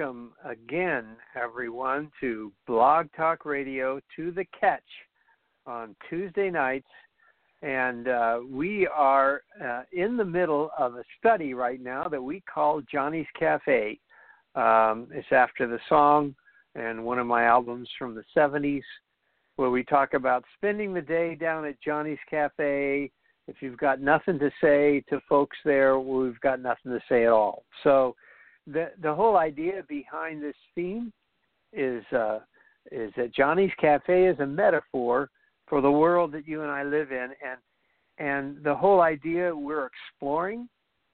Welcome again, everyone, to Blog Talk Radio to the Catch on Tuesday nights. And uh, we are uh, in the middle of a study right now that we call Johnny's Cafe. Um, it's after the song and one of my albums from the 70s where we talk about spending the day down at Johnny's Cafe. If you've got nothing to say to folks there, we've got nothing to say at all. So, the the whole idea behind this theme is uh, is that Johnny's Cafe is a metaphor for the world that you and I live in, and and the whole idea we're exploring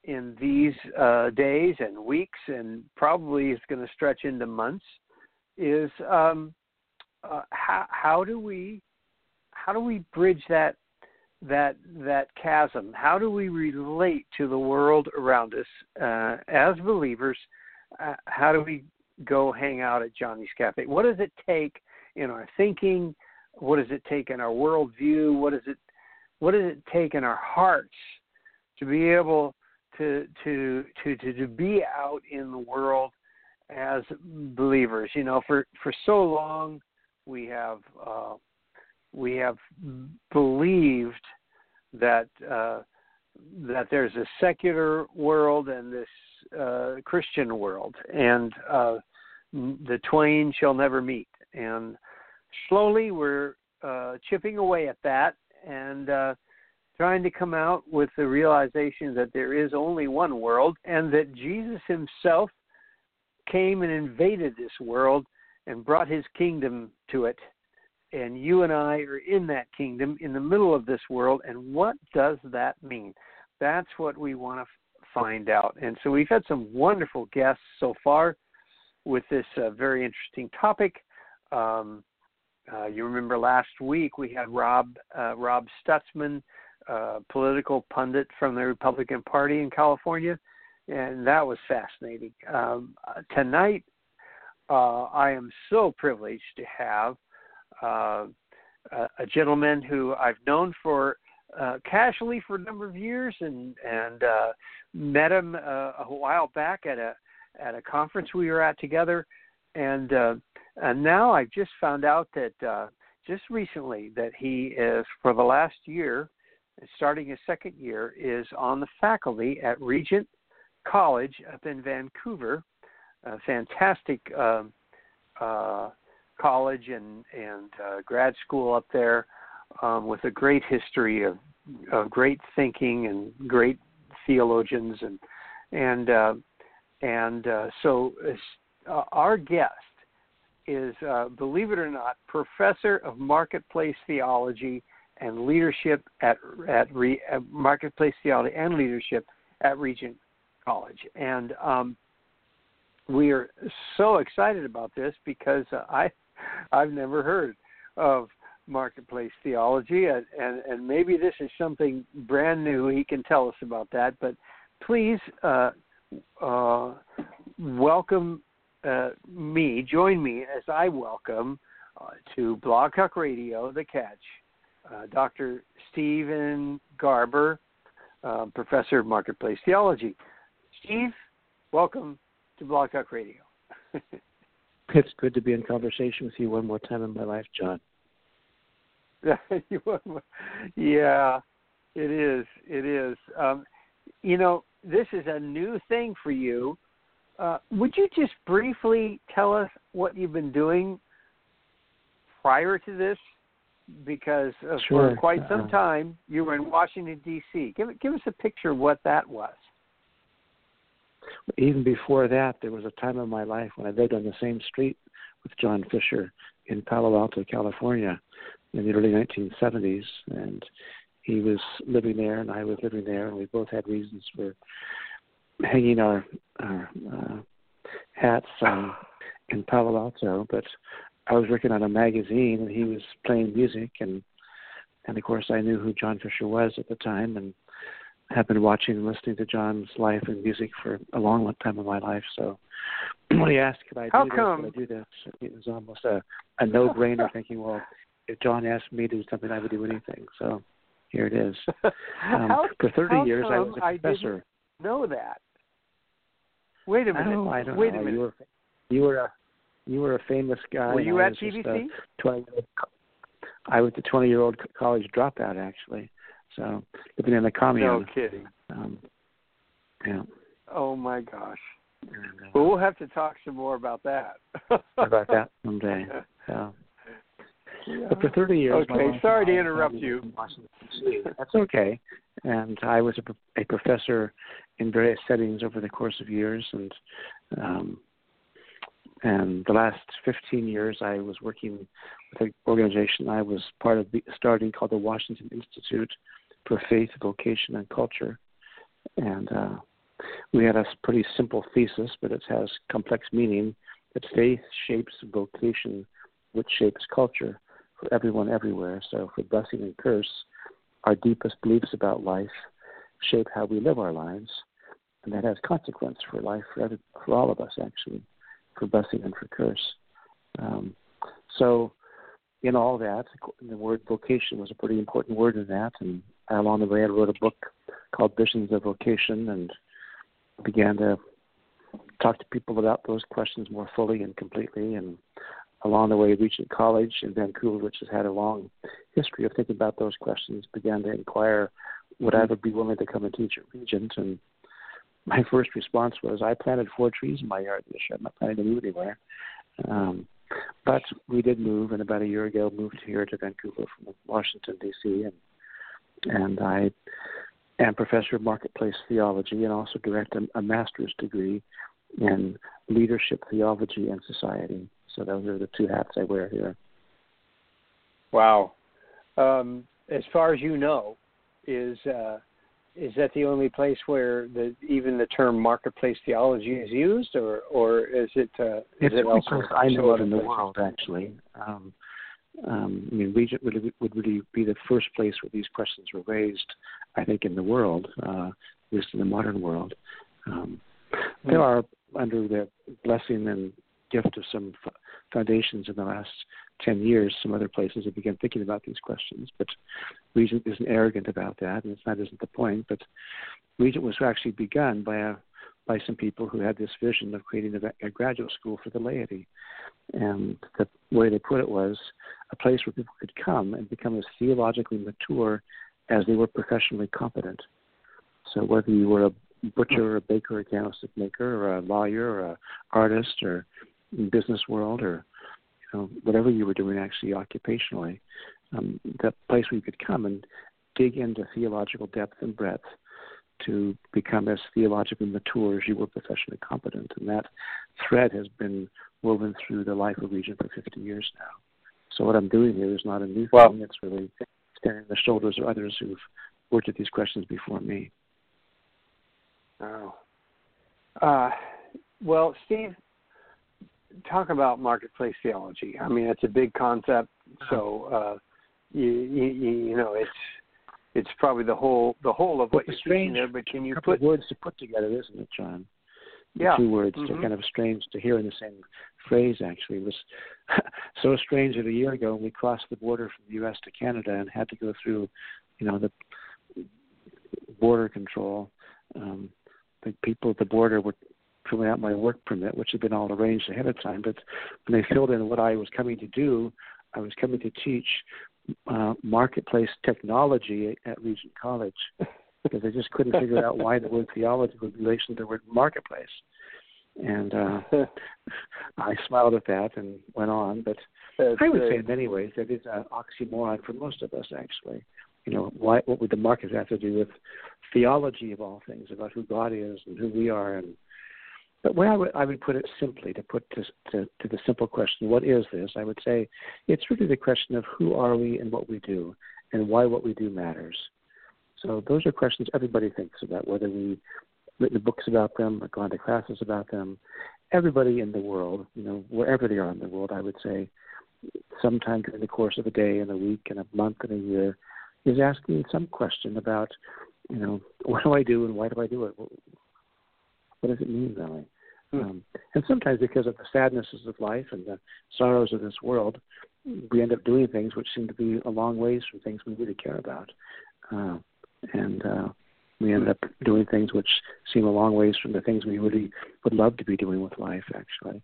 in these uh, days and weeks, and probably is going to stretch into months, is um, uh, how how do we how do we bridge that that that chasm? How do we relate to the world around us uh, as believers? Uh, how do we go hang out at Johnny's Cafe? What does it take in our thinking? What does it take in our worldview? What does it what does it take in our hearts to be able to to to to, to be out in the world as believers? You know, for for so long we have uh, we have believed that uh, that there's a secular world and this uh, Christian world, and uh, the twain shall never meet. And slowly, we're uh, chipping away at that and uh, trying to come out with the realization that there is only one world, and that Jesus Himself came and invaded this world and brought His kingdom to it and you and I are in that kingdom in the middle of this world. And what does that mean? That's what we want to f- find out. And so we've had some wonderful guests so far with this uh, very interesting topic. Um, uh, you remember last week we had Rob uh, Rob Stutzman, uh, political pundit from the Republican Party in California, and that was fascinating. Um, uh, tonight, uh, I am so privileged to have uh, a, gentleman who I've known for uh, casually for a number of years, and and uh, met him uh, a while back at a at a conference we were at together, and uh, and now I've just found out that uh, just recently that he is for the last year, starting his second year, is on the faculty at Regent College up in Vancouver, a fantastic. Um, uh, college and and uh, grad school up there um, with a great history of of great thinking and great theologians and and uh, and uh, so uh, our guest is uh, believe it or not professor of marketplace theology and leadership at at, Re, at marketplace theology and leadership at Regent College. And um, we are so excited about this because uh, I I've never heard of marketplace theology, and, and, and maybe this is something brand new. He can tell us about that. But please uh, uh, welcome uh, me, join me as I welcome uh, to Blog Talk Radio, The Catch, uh, Dr. Steven Garber, uh, Professor of Marketplace Theology. Steve, welcome to Blog Talk Radio. It's good to be in conversation with you one more time in my life, John. yeah, it is. It is. Um, you know, this is a new thing for you. Uh, would you just briefly tell us what you've been doing prior to this? Because uh, Sure. for quite some Uh, time you were in Washington D.C. Give give us a picture of what that was. Even before that, there was a time in my life when I lived on the same street with John Fischer in Palo Alto, California, in the early 1970s, and he was living there, and I was living there, and we both had reasons for hanging our our uh, hats um, in Palo Alto. But I was working on a magazine, and he was playing music, and and of course I knew who John Fischer was at the time, and have been watching and listening to John's life and music for a long, long time in my life. So when he asked, "Could I How do come? this? Could I do this?" It was almost a a no-brainer. thinking, well, if John asked me to do something, I would do anything. So here it is. Um, how, for 30 years, I was a professor. didn't know that. Wait a minute. Oh, I don't Wait know. a minute. You were you were a you were a famous guy. Were you at was just TVC? 20 I was a 20 year old college dropout actually. So living in a commune. No kidding. Um, yeah. Oh my gosh. And, uh, Well, we'll have to talk some more about that. about that someday. Yeah. Yeah. But for 30 years, Okay, sorry to interrupt you. in Washington, That's okay. And I was a, a professor in various settings over the course of years, and um, and the last 15 years, I was working with an organization I was part of the, starting called the Washington Institute for Faith, Vocation, and Culture, and uh, we had a pretty simple thesis, but it has complex meaning. That faith shapes vocation, which shapes culture for everyone everywhere. So, for blessing and curse, our deepest beliefs about life shape how we live our lives, and that has consequence for life for for all of us actually, for blessing and for curse. Um, so, in all that, the word vocation was a pretty important word in that, and along the way, I wrote a book called Visions of Vocation, and began to talk to people about those questions more fully and completely, and along the way, Regent College in Vancouver, which has had a long history of thinking about those questions, began to inquire would I ever be willing to come and teach at Regent. And my first response was, I planted four trees in my yard this year. I'm not planning to move anywhere. Um, but we did move, and about a year ago, moved here to Vancouver from Washington D.C. and and I am professor of marketplace theology and also direct a, a master's degree in leadership theology and society. So those are the two hats I wear here. Wow. Um, as far as you know, is uh, is that the only place where the even the term marketplace theology is used, or or is it uh, is It's it elsewhere? I know of in the world, actually. Um, um, I mean, Regent would, would really be the first place where these questions were raised, I think, in the world, uh, at least in the modern world. Um, there are, under the blessing and gift of some f- foundations in the last 10 years, some other places have begun thinking about these questions, but Regent isn't arrogant about that, and it's that isn't the point. But Regent was actually begun by a by some people who had this vision of creating a, a graduate school for the laity. And the way they put it was a place where people could come and become as theologically mature as they were professionally competent. So whether you were a butcher, or a baker, a candlestick maker, or a lawyer, or an artist, or in business world, or you know whatever you were doing actually occupationally, um, that place where you could come and dig into theological depth and breadth to become as theologically mature as you were professionally competent. And that thread has been woven through the life of Regent for 50 years now. So what I'm doing here is not a new Well- thing. It's really standing on the shoulders of others who've worked at these questions before me. Oh. Uh, well, Steve, talk about marketplace theology. I mean, it's a big concept, so uh, you, you you know it's it's probably the whole the whole of what It's you're strange. there. But can you put words to put together, isn't it, John? The Yeah. Two words. Mhm. They're kind of strange to hear in the same phrase. Actually, it was so strange that a year ago we crossed the border from the U.S. to Canada and had to go through, you know, the border control. Um, the people at the border were filling out my work permit, which had been all arranged ahead of time. But when they filled in what I was coming to do, I was coming to teach uh, marketplace technology at Regent College because they just couldn't figure out why the word theology was in relation to the word marketplace. And uh, I smiled at that and went on. But That's I would great. say in many ways that is an oxymoron for most of us, actually. You know, why, what would the market have to do with theology of all things, about who God is and who we are? And but when I would, I would put it simply to put to, to, to the simple question, what is this? I would say it's really the question of who are we and what we do and why what we do matters. So those are questions everybody thinks about, whether we've written books about them or gone to classes about them. Everybody in the world, you know, wherever they are in the world, I would say, sometime during the course of a day and a week and a month and a year, is asking some question about, you know, what do I do and why do I do it? What does it mean, really? Hmm. Um, and sometimes because of the sadnesses of life and the sorrows of this world, we end up doing things which seem to be a long ways from things we really care about. Uh, and uh, we end up doing things which seem a long ways from the things we really would love to be doing with life, actually.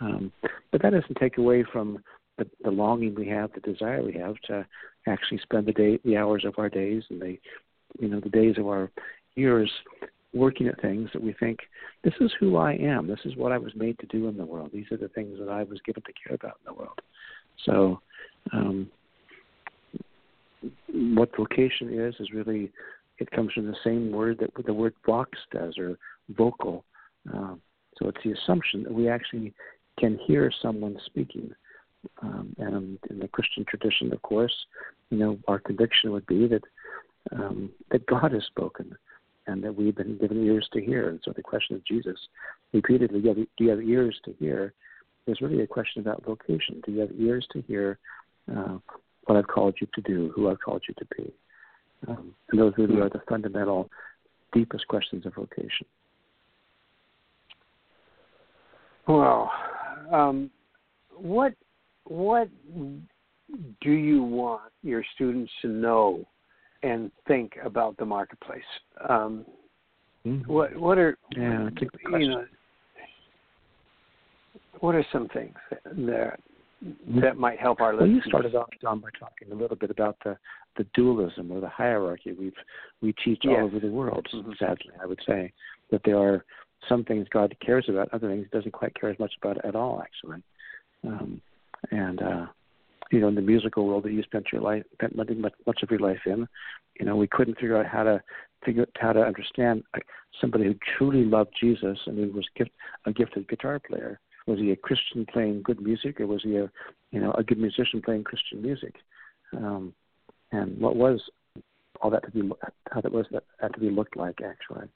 Um, but that doesn't take away from the, the longing we have, the desire we have to actually spend the day, the hours of our days, and the, you know, the days of our years working at things that we think this is who I am. This is what I was made to do in the world. These are the things that I was given to care about in the world. So, um, what vocation is is really it comes from the same word that the word vox does, or vocal. Um, so it's the assumption that we actually can hear someone speaking. Um, and in the Christian tradition, of course, you know, our conviction would be that um, that God has spoken, and that we've been given ears to hear. And so the question of Jesus, repeatedly, do you have ears to hear? Is really a question about vocation. Do you have ears to hear uh, what I've called you to do, who I've called you to be? Um, and those really are the fundamental, deepest questions of vocation. Well, um, what what do you want your students to know and think about the marketplace? Um, mm-hmm. What what are yeah, you know what are some things that that might help our listeners? Well, you started off, John, by talking a little bit about the, the dualism or the hierarchy we've we teach yes. all over the world. Mm-hmm. Sadly, I would say that there are some things God cares about, other things He doesn't quite care as much about at all, actually. Um, and uh, you know, in the musical world that you spent your life, spent much, much of your life in, you know, we couldn't figure out how to figure how to understand somebody who truly loved Jesus and who was gift, a gifted guitar player was he a Christian playing good music, or was he a you know a good musician playing Christian music? Um, and what was all that to be how that was that, that to be looked like actually?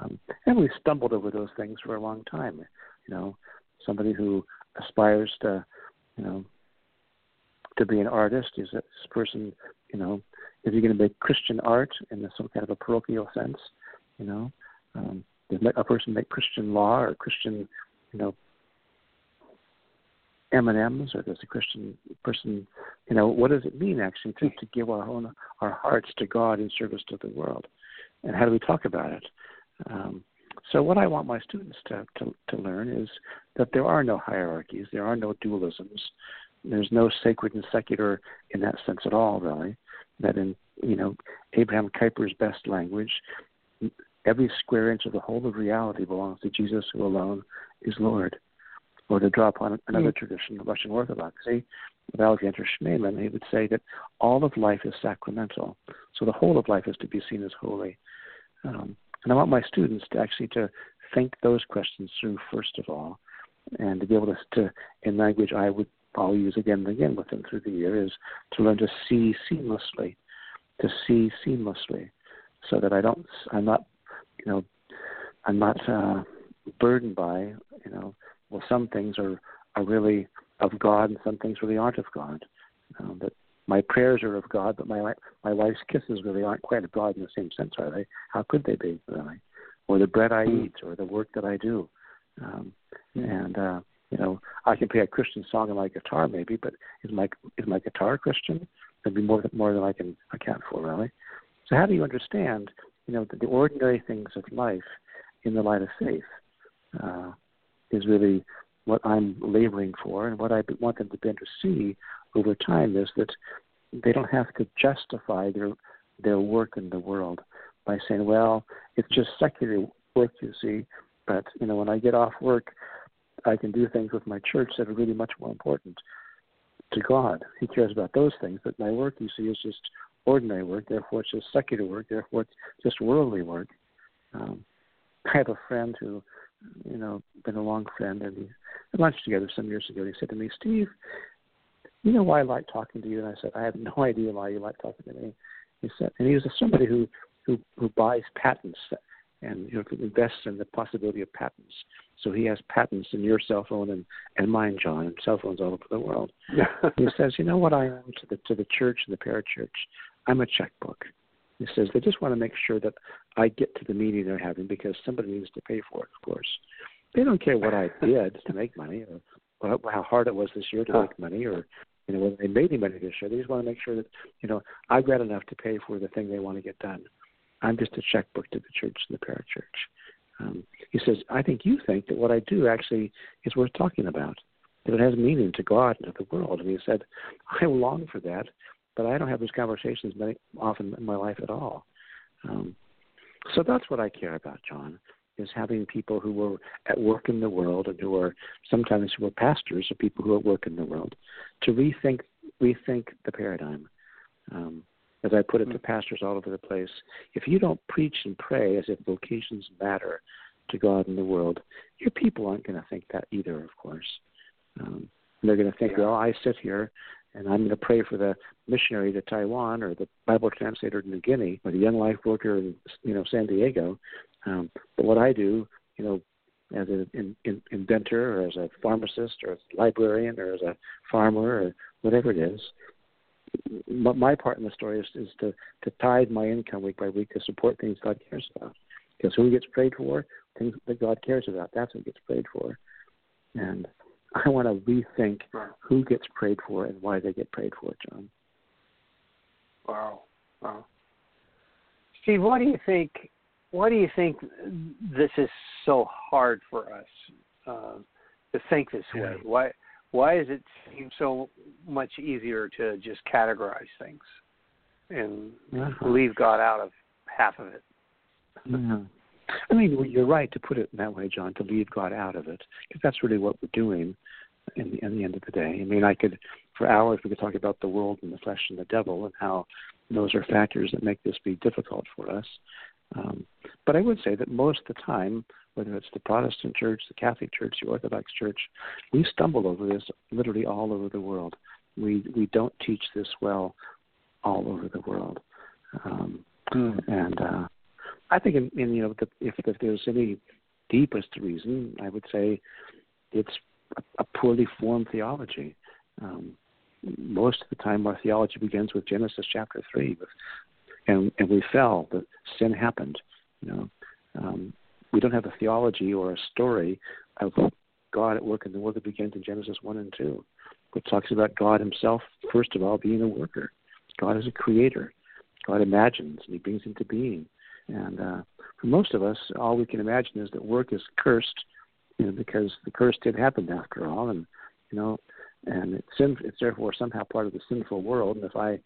Um, and we stumbled over those things for a long time. You know, somebody who aspires to you know to be an artist is this person you know is he going to make Christian art in some kind of a parochial sense? You know, um, does a person make Christian law or Christian you know M and M's, or does a Christian person, you know, what does it mean actually to, to give our own our hearts to God in service to the world, and how do we talk about it? Um, so what I want my students to, to to learn is that there are no hierarchies, there are no dualisms, there's no sacred and secular in that sense at all, really. That in you know Abraham Kuyper's best language, every square inch of the whole of reality belongs to Jesus, who alone is Lord or to draw upon another mm. tradition, the Russian Orthodoxy, of Alexander Schmemann, he would say that all of life is sacramental. So the whole of life is to be seen as holy. Um, and I want my students to actually to think those questions through first of all, and to be able to, to in language I would I'll use again and again with them through the year is to learn to see seamlessly, to see seamlessly, so that I don't I'm not you know I'm not uh, burdened by you know well, some things are are really of God, and some things really aren't of God. Uh, that my prayers are of God, but my my wife's kisses really aren't quite of God in the same sense, are they? How could they be, really? Or the bread I hmm. eat, or the work that I do, um, and uh, you know, I can play a Christian song on my guitar, maybe, but is my is my guitar Christian? That'd be more than more than I can account for, really. So, how do you understand, you know, the, the ordinary things of life in the light of faith? Uh, is really what I'm laboring for, and what I want them to be able to see over time is that they don't have to justify their their work in the world by saying, "Well, it's just secular work, you see." But you know, when I get off work, I can do things with my church that are really much more important to God. He cares about those things, but my work, you see, is just ordinary work. Therefore, it's just secular work. Therefore, it's just worldly work. Um, I have a friend who you know, been a long friend, and we had lunch together some years ago. And he said to me, Steve, you know why I like talking to you? And I said, I have no idea why you like talking to me. He said, and he was somebody who who who buys patents and you know invests in the possibility of patents. So he has patents in your cell phone and and mine, John, and cell phones all over the world. he says, you know what I am to the to the church and the parachurch? I'm a checkbook. He says they just want to make sure that I get to the meeting they're having because somebody needs to pay for it, of course. They don't care what I did to make money or how hard it was this year to make money or you know whether they made any money this year. They just want to make sure that you know I've got enough to pay for the thing they want to get done. I'm just a checkbook to the church and the parachurch. Um, he says, I think you think that what I do actually is worth talking about, that it has meaning to God and to the world. And he said, I long for that, but I don't have those conversations many, often in my life at all. Um, so that's what I care about, John, is having people who are at work in the world and who are sometimes who are pastors or people who are at work in the world to rethink rethink the paradigm. Um, as I put it to mm. pastors all over the place, if you don't preach and pray as if vocations matter to God and the world, your people aren't going to think that either, of course. Um, they're going to think, well, I sit here and I'm going to pray for the missionary to Taiwan or the Bible translator to New Guinea or the young life worker in you know San Diego. Um, but what I do, you know, as an in, in, inventor or as a pharmacist or as a librarian or as a farmer or whatever it is, my part in the story is, is to, to tithe my income week by week to support things God cares about. Because who gets prayed for, things that God cares about, that's what gets prayed for. And I want to rethink who gets prayed for and why they get prayed for, John. Wow, wow. Steve, why do you think? Why do you think this is so hard for us uh, to think this yeah. way? Why? Why does it seem so much easier to just categorize things and uh-huh. leave God out of half of it? Yeah. I mean, you're right to put it in that way, John, to leave God out of it, because that's really what we're doing in the, in the end of the day. I mean, I could, for hours, we could talk about the world and the flesh and the devil and how those are factors that make this be difficult for us. Um, but I would say that most of the time, whether it's the Protestant church, the Catholic church, the Orthodox church, we stumble over this literally all over the world. We we don't teach this well all over the world, um, mm. and uh, I think in, in you know the, if if there's any deepest reason, I would say it's a, a poorly formed theology. Um, most of the time, our theology begins with Genesis chapter three, with, and and we fell. The sin happened. You know, um, we don't have a theology or a story of God at work in the world that begins in Genesis 1 and 2, which talks about God himself, first of all, being a worker. God is a creator. God imagines and he brings into being. And uh, for most of us, all we can imagine is that work is cursed, you know, because the curse did happen after all, and you know, and it's sin, it's therefore somehow part of the sinful world. And if I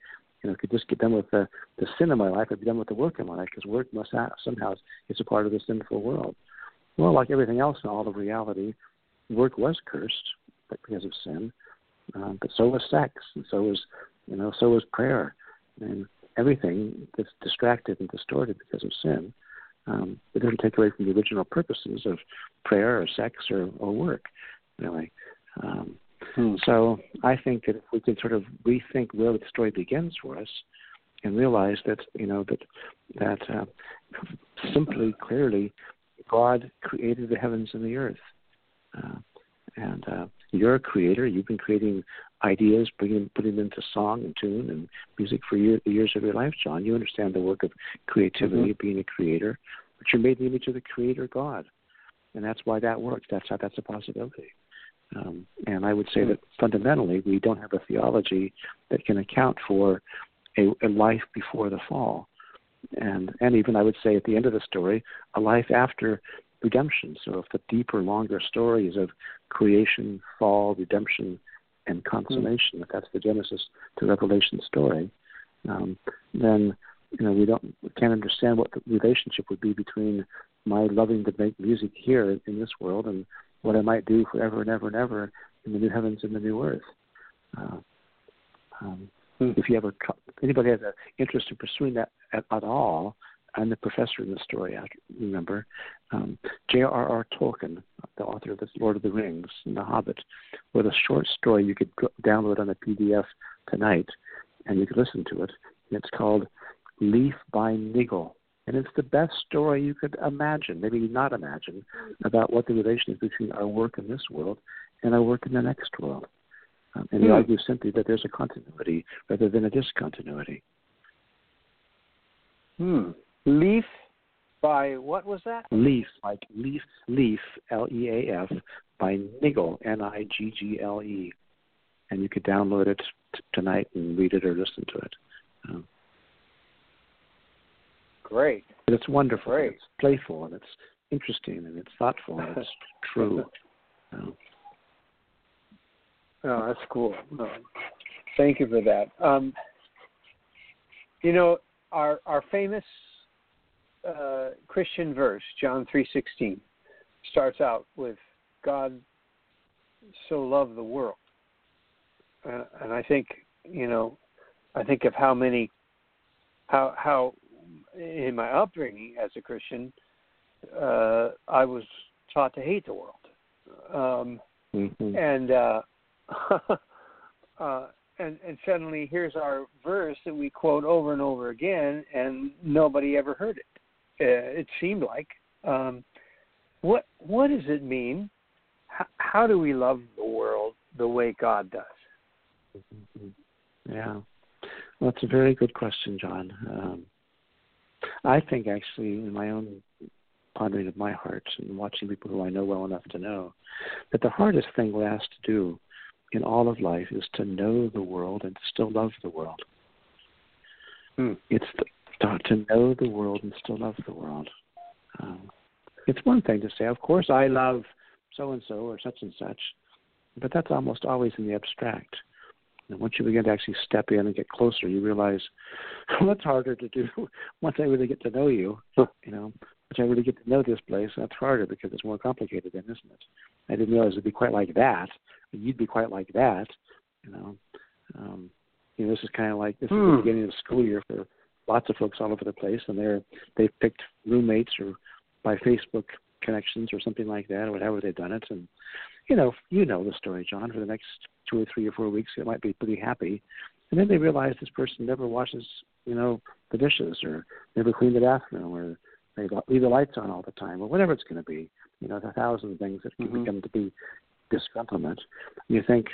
you know, could just get done with the, the sin in my life, I'd be done with the work in my life because work must have, somehow it's a part of the sinful world. Well, like everything else in all of reality, work was cursed because of sin, um, but so was sex, and so was, you know, so was prayer, and everything that's distracted and distorted because of sin. Um, it doesn't take away from the original purposes of prayer or sex or, or work, really. Um, Hmm. So I think that if we could sort of rethink where the story begins for us, and realize that you know that that uh, simply clearly God created the heavens and the earth, uh, and uh, you're a creator. You've been creating ideas, bringing putting them into song and tune and music for year, years of your life, John. You understand the work of creativity, mm-hmm. being a creator, but you're made in the image of the Creator God, and that's why that works. That's how that's a possibility. Um, and I would say that fundamentally, we don't have a theology that can account for a, a life before the fall, and and even I would say at the end of the story, a life after redemption. So if the deeper, longer story is of creation, fall, redemption, and consummation, mm. if that's the Genesis to Revelation story, um, then you know we don't we can't understand what the relationship would be between my loving to make music here in this world and what I might do forever and ever and ever in the new heavens and the new earth. Uh, um, hmm. If you ever, anybody has an interest in pursuing that at, at all, I'm the professor in the story. I remember um, J.R.R. Tolkien, the author of the Lord of the Rings and The Hobbit, wrote a short story you could download on a PDF tonight, and you could listen to it. And it's called Leaf by Niggle, and it's the best story you could imagine, maybe not imagine, about what the relation is between our work in this world and our work in the next world. Um, and he mm. argues simply that there's a continuity rather than a discontinuity. Hmm. Leaf by what was that? Leaf, like leaf, leaf, L E A F, by Niggle, N I G G L E, and you could download it t- tonight and read it or listen to it. Um, Great. But it's wonderful. Great. It's playful and it's interesting and it's thoughtful and it's true. Um, Oh, that's cool. thank you for that. Um, you know, our our famous uh, Christian verse, John three sixteen, starts out with God so loved the world, uh, and I think you know, I think of how many, how how in my upbringing as a Christian, uh, I was taught to hate the world, um, mm-hmm. and uh, uh, and and suddenly here's our verse that we quote over and over again, and nobody ever heard it. Uh, it seemed like. Um, what what does it mean? How, how do we love the world the way God does? Yeah, well, it's a very good question, John. Um, I think actually, in my own pondering of my heart and watching people who I know well enough to know, that the hardest thing we're asked to do in all of life is to know the world and to still love the world. Hmm. It's the, to know the world and still love the world. Um, it's one thing to say, of course, I love so and so or such and such, but that's almost always in the abstract. And once you begin to actually step in and get closer, you realize well, that's harder to do once I really get to know you. You know, once I really get to know this place, that's harder because it's more complicated, then, isn't it? I didn't realize it'd be quite like that you'd be quite like that, you know. Um, you know, this is kind of like this is the hmm. beginning of the school year for lots of folks all over the place, and they're they've picked roommates or by Facebook connections or something like that, or whatever they've done it, and you know, you know the story, John. For the next two or three or four weeks, it might be pretty happy, and then they realize this person never washes, you know, the dishes or never cleaned the bathroom or they leave the lights on all the time or whatever it's going to be. You know, the thousand things that can mm-hmm. become to be disgruntlement. You think,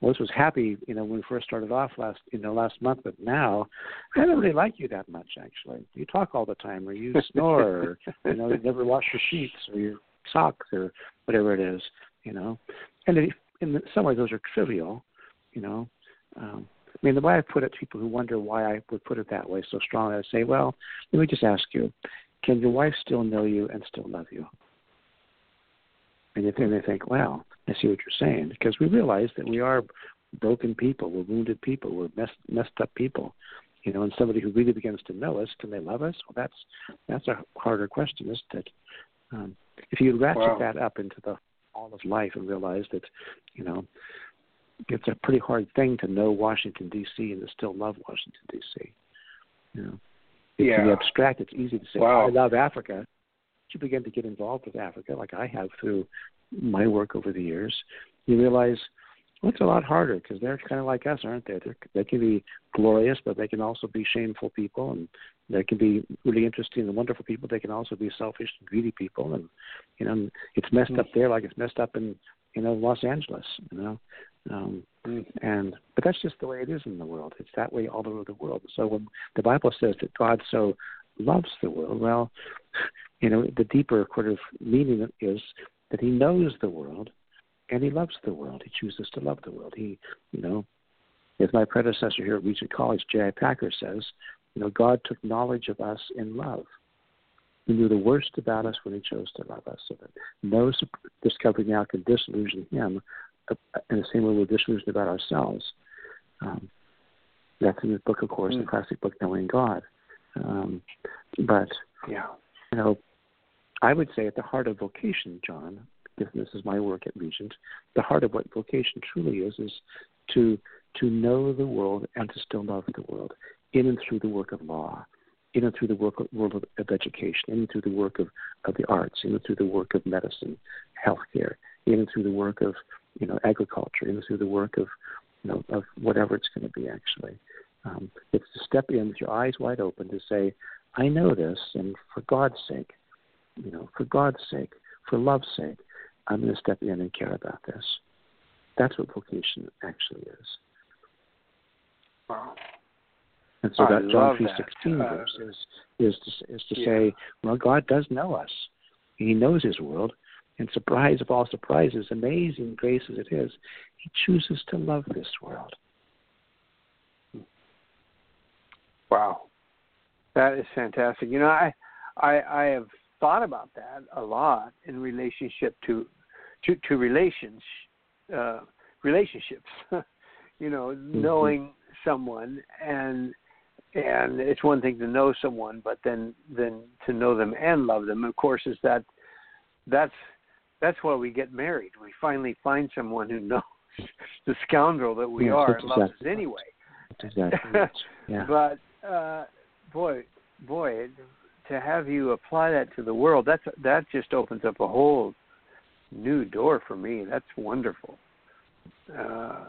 well, this was happy, you know, when we first started off last, you know, last month, but now I don't really like you that much. Actually, you talk all the time, or you snore, or you know, you never wash your sheets or your socks or whatever it is, you know. And in some ways, those are trivial, you know. Um, I mean, the way I put it, to people who wonder why I would put it that way so strongly, I say, well, let me just ask you, can your wife still know you and still love you? And then they think, well, I see what you're saying, because we realize that we are broken people, we're wounded people, we're messed messed up people. You know, and somebody who really begins to know us, can they love us? Well, that's that's a harder question, isn't it? Um, if you ratchet wow. that up into the all of life and realize that, you know, it's a pretty hard thing to know Washington D.C. and to still love Washington D.C. You know, it's yeah. the abstract. It's easy to say wow. I love Africa. You begin to get involved with Africa, like I have through my work over the years, you realize well, it's a lot harder because they're kind of like us, aren't they? They're, they can be glorious, but they can also be shameful people, and they can be really interesting and wonderful people. They can also be selfish and greedy people, and you know, it's messed up there like it's messed up in you know Los Angeles, you know. Um, and but that's just the way it is in the world. It's that way all over the world. So when the Bible says that God so loves the world, well, you know, the deeper sort of meaning is that he knows the world and he loves the world. He chooses to love the world. He, you know, as my predecessor here at Regent College, J.I. Packer says, you know, God took knowledge of us in love. He knew the worst about us when he chose to love us, so that no discovery now can disillusion him uh, in the same way we're disillusioned about ourselves. Um, that's in the book, of course, mm. the classic book, Knowing God. Um, but, yeah. you know, I would say at the heart of vocation, John, because this is my work at Regent, the heart of what vocation truly is is to to know the world and to still love the world in and through the work of law. even through the work world of, of education, even through the work of, of the arts, even through the work of medicine, healthcare, even through the work of you know agriculture, even through the work of you know of whatever it's going to be actually. Um, it's to step in with your eyes wide open to say, I know this, and for God's sake, you know, for God's sake, for love's sake, I'm going to step in and care about this. That's what vocation actually is. Wow. And so I that John three sixteen Uh, verse is is to, is to yeah. say, well, God does know us. He knows His world, and surprise of all surprises, amazing grace as it is, He chooses to love this world. Wow, that is fantastic. You know, I, I, I have thought about that a lot in relationship to, to, to relations, uh, relationships. you know, knowing someone and and it's one thing to know someone, but then then to know them and love them, of course, is that that's that's why we get married. We finally find someone who knows the scoundrel that we Yes, are and loves us exactly anyway. Exactly. Yeah. But uh, boy, boy, to have you apply that to the world, that's that just opens up a whole new door for me. That's wonderful. Uh,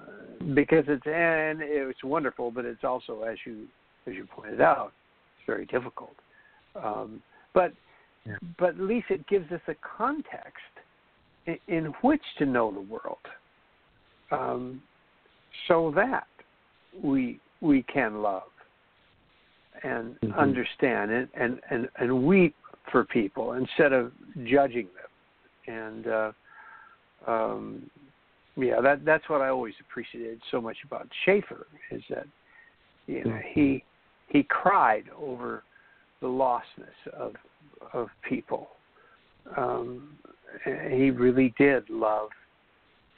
because it's and it's wonderful, but it's also as you as you pointed out, it's very difficult. Um, but Yeah. but at least it gives us a context in, in which to know the world, um, so that we we can love and Mhm. understand and, and and and weep for people instead of judging them. And uh um yeah that that's what i always appreciated so much about schaeffer is that you know he he cried over the lostness of of people. Um he really did love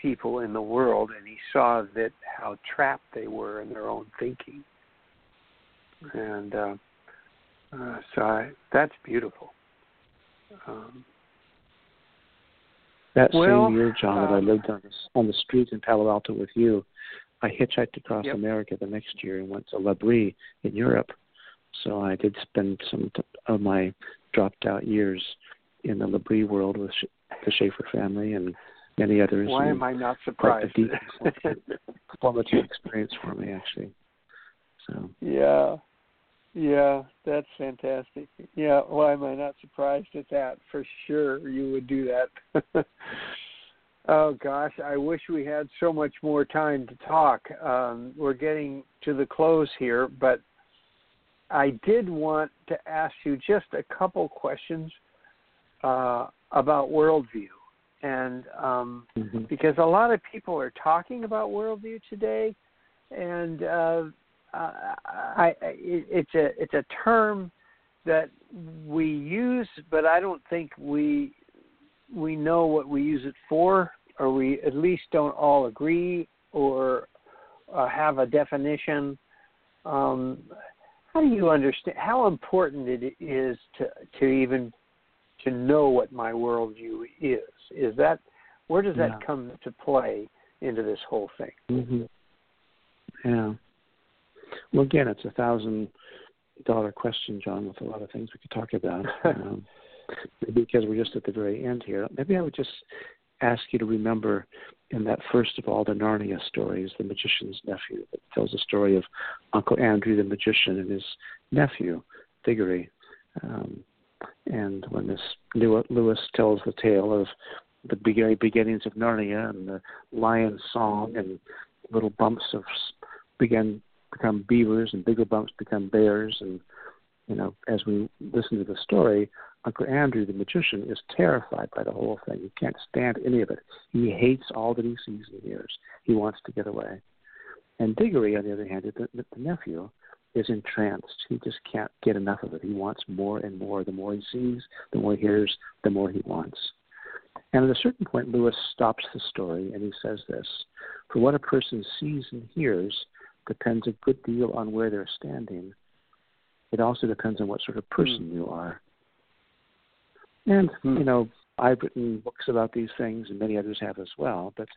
people in the world and he saw that how trapped they were in their own thinking and uh, uh, so I, that's beautiful. Um, That Well, same year, John, that I um, lived on the, on the street in Palo Alto with you, I hitchhiked across Yep. America the next year and went to L'Abri in Europe. So I did spend some of my dropped out years in the L'Abri world with the Schaeffer family and many others. why am I not surprised? quite a deep formative experience for me, actually. So yeah, yeah, that's fantastic. Yeah, why am I not surprised at that? For sure, you would do that. oh gosh, I wish we had so much more time to talk. Um, we're getting to the close here, but I did want to ask you just a couple questions uh, about worldview, and um, mhm. because a lot of people are talking about worldview today, and uh, I, I, it's a it's a term that we use, but I don't think we we know what we use it for, or we at least don't all agree or uh, have a definition. Um, how do you understand how important it is to to even to know what my worldview is? Is that where does that Yeah. come to play into this whole thing? hmm Yeah. Well, again, it's a thousand dollar question, John, with a lot of things we could talk about. um, because we're just at the very end here, maybe I would just ask you to remember in that first of all the Narnia stories, the magician's nephew, that tells the story of Uncle Andrew the magician and his nephew, Diggory. Um, and when this Lewis tells the tale of the begin- beginnings of Narnia and the lion's song and little bumps of begin become beavers and bigger bumps become bears. And you know as we listen to the story uncle andrew the magician is terrified by the whole thing. He can't stand any of it. He hates all that he sees and hears. He wants to get away. And diggory on the other hand the, the, nephew is entranced. He just can't get enough of it. He wants more and more. The more he sees the more he hears the more he wants. And at a certain point lewis stops the story and he says this for what a person sees and hears depends a good deal on where they're standing. It also depends on what sort of person you are. And, Hmm. you know, I've written books about these things and many others have as well, but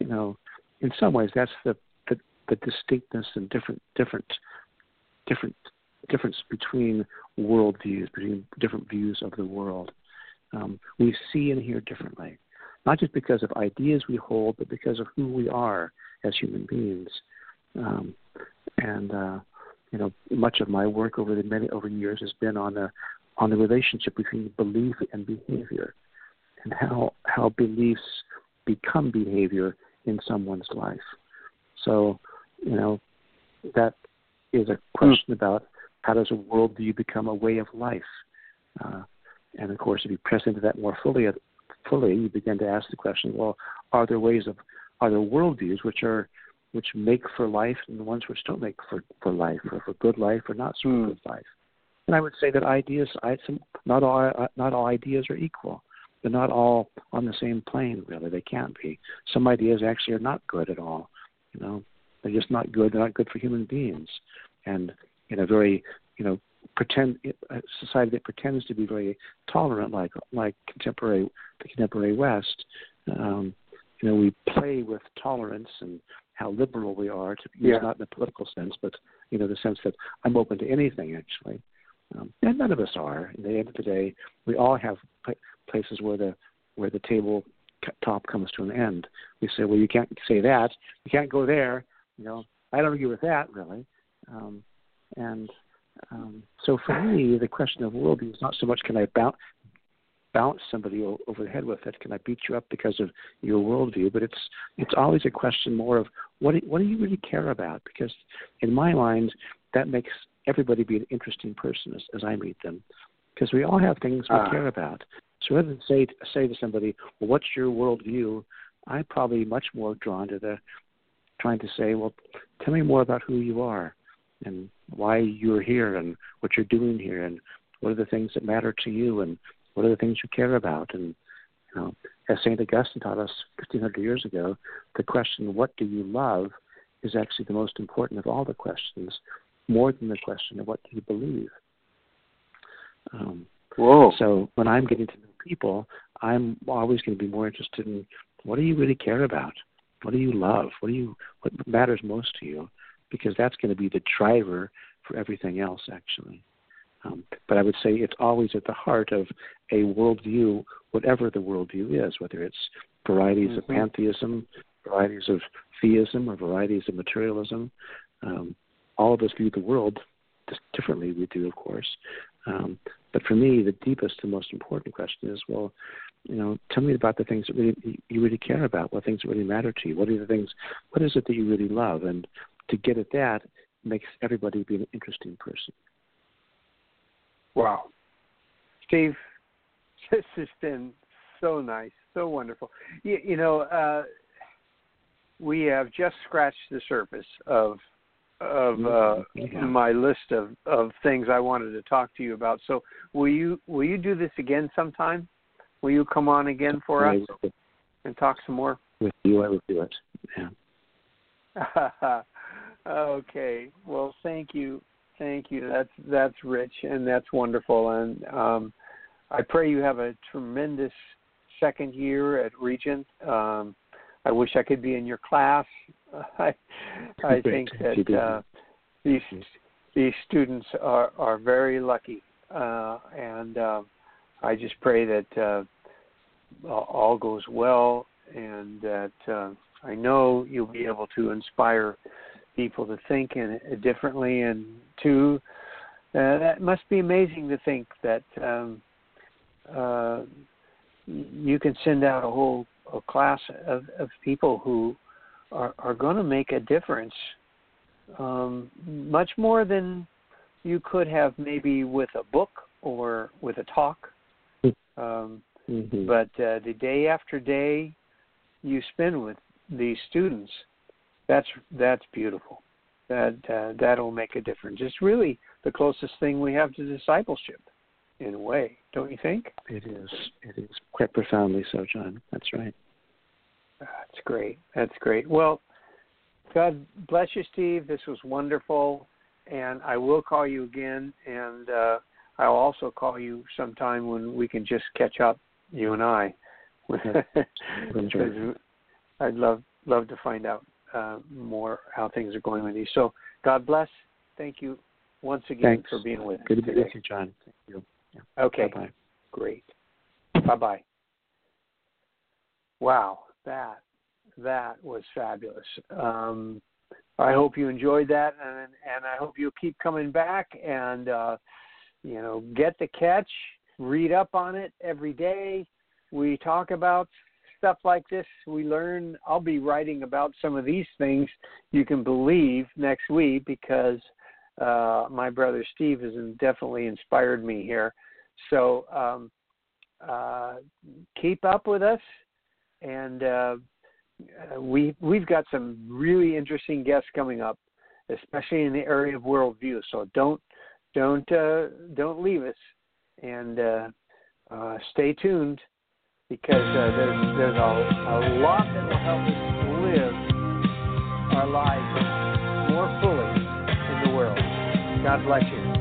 you know, in some ways that's the the, the distinctness and different different different difference between worldviews, between different views of the world. Um, we see and hear differently, not just because of ideas we hold, but because of who we are as human beings. Um, and uh, you know, much of my work over the many over years has been on the on the relationship between belief and behavior, and how how beliefs become behavior in someone's life. So, you know, that is a question mm. about how does a worldview become a way of life? Uh, and of course, if you press into that more fully, fully, you begin to ask the question: Well, are there ways of are there worldviews which are which make for life and the ones which don't make for for life, or for good life, or not so mm. good life? And I would say that ideas, I, some, not all uh, not all ideas are equal. They're not all on the same plane, really. They can't be. Some ideas actually are not good at all. You know, they're just not good. They're not good for human beings. And in a very, you know, pretend a society that pretends to be very tolerant, like like contemporary the contemporary West, um, you know, we play with tolerance and how liberal we are to use yeah. not in a political sense, but you know, the sense that I'm open to anything actually. Um, and none of us are. At the end of the day, we all have places where the where the table top comes to an end. We say, well, you can't say that. You can't go there. You know, I don't agree with that really. Um, and um, so for me, the question of worldview is not so much can I bounce bounce somebody over the head with it? Can I beat you up because of your worldview? But it's it's always a question more of what do, what do you really care about? Because in my mind, that makes everybody be an interesting person as, as I meet them, because we all have things we uh. care about. So rather than say say to somebody, "Well, what's your worldview?" I'm probably much more drawn to the trying to say, "Well, tell me more about who you are, and why you're here, and what you're doing here, and what are the things that matter to you, and what are the things you care about?" And you know, as Saint Augustine taught us 1500 years ago, the question, "What do you love?" is actually the most important of all the questions, more than the question of what do you believe. Um, Whoa. So when I'm getting to know people, I'm always going to be more interested in what do you really care about? What do you love? What do you what matters most to you? Because that's going to be the driver for everything else, actually. Um, but I would say it's always at the heart of a worldview, whatever the worldview is, whether it's varieties mm-hmm. of pantheism, varieties of theism, or varieties of materialism. Um, all of us view the world just differently. We do, of course. Um, but for me, the deepest and most important question is, well, you know, tell me about the things that really you really care about. What things really matter to you? What are the things? What is it that you really love? And to get at that makes everybody be an interesting person. Wow, Steve, this has been so nice, so wonderful. You, you know, uh, we have just scratched the surface of of uh, yeah. my list of of things I wanted to talk to you about. So will you will you do this again sometime? Will you come on again for us and talk some more? With you, I will do it. Yeah. okay. Well, thank you, thank you. That's that's rich and that's wonderful. And um, I pray you have a tremendous second year at Regent. Um, I wish I could be in your class. I I think that uh, these these students are are very lucky, uh, and uh, I just pray that uh, all goes well, and that uh, I know you'll be able to inspire people to think in, differently, and to uh, that must be amazing to think that um, uh, you can send out a whole a class of, of people who are, are going to make a difference um, much more than you could have maybe with a book or with a talk. Um, mm-hmm. But uh, the day after day you spend with these students, that's that's beautiful. That uh, that'll make a difference. It's really the closest thing we have to discipleship, in a way, don't you think? It is. It is quite profoundly so, John. That's right. That's great. That's great. Well, God bless you, Steve. This was wonderful, and I will call you again, and uh, I'll also call you sometime when we can just catch up, you and I. I'd love love to find out uh, more how things are going with you. So God bless. Thank you once again Thanks. for being with us. Good to be with you, John. Thank you. Okay, Bye bye. great. Bye bye. Wow, that that was fabulous. Um, I hope you enjoyed that, and and I hope you'll keep coming back and uh, you know get the catch, read up on it every day. We talk about stuff like this. We learn. I'll be writing about some of these things. You can believe next week because uh, my brother Steve has definitely inspired me here. So um, uh, keep up with us, and uh, uh, we we've got some really interesting guests coming up, especially in the area of worldview. So don't don't uh, don't leave us, and uh, stay tuned because uh, there's there's a, a lot that will help us live our lives more fully in the world. God bless you.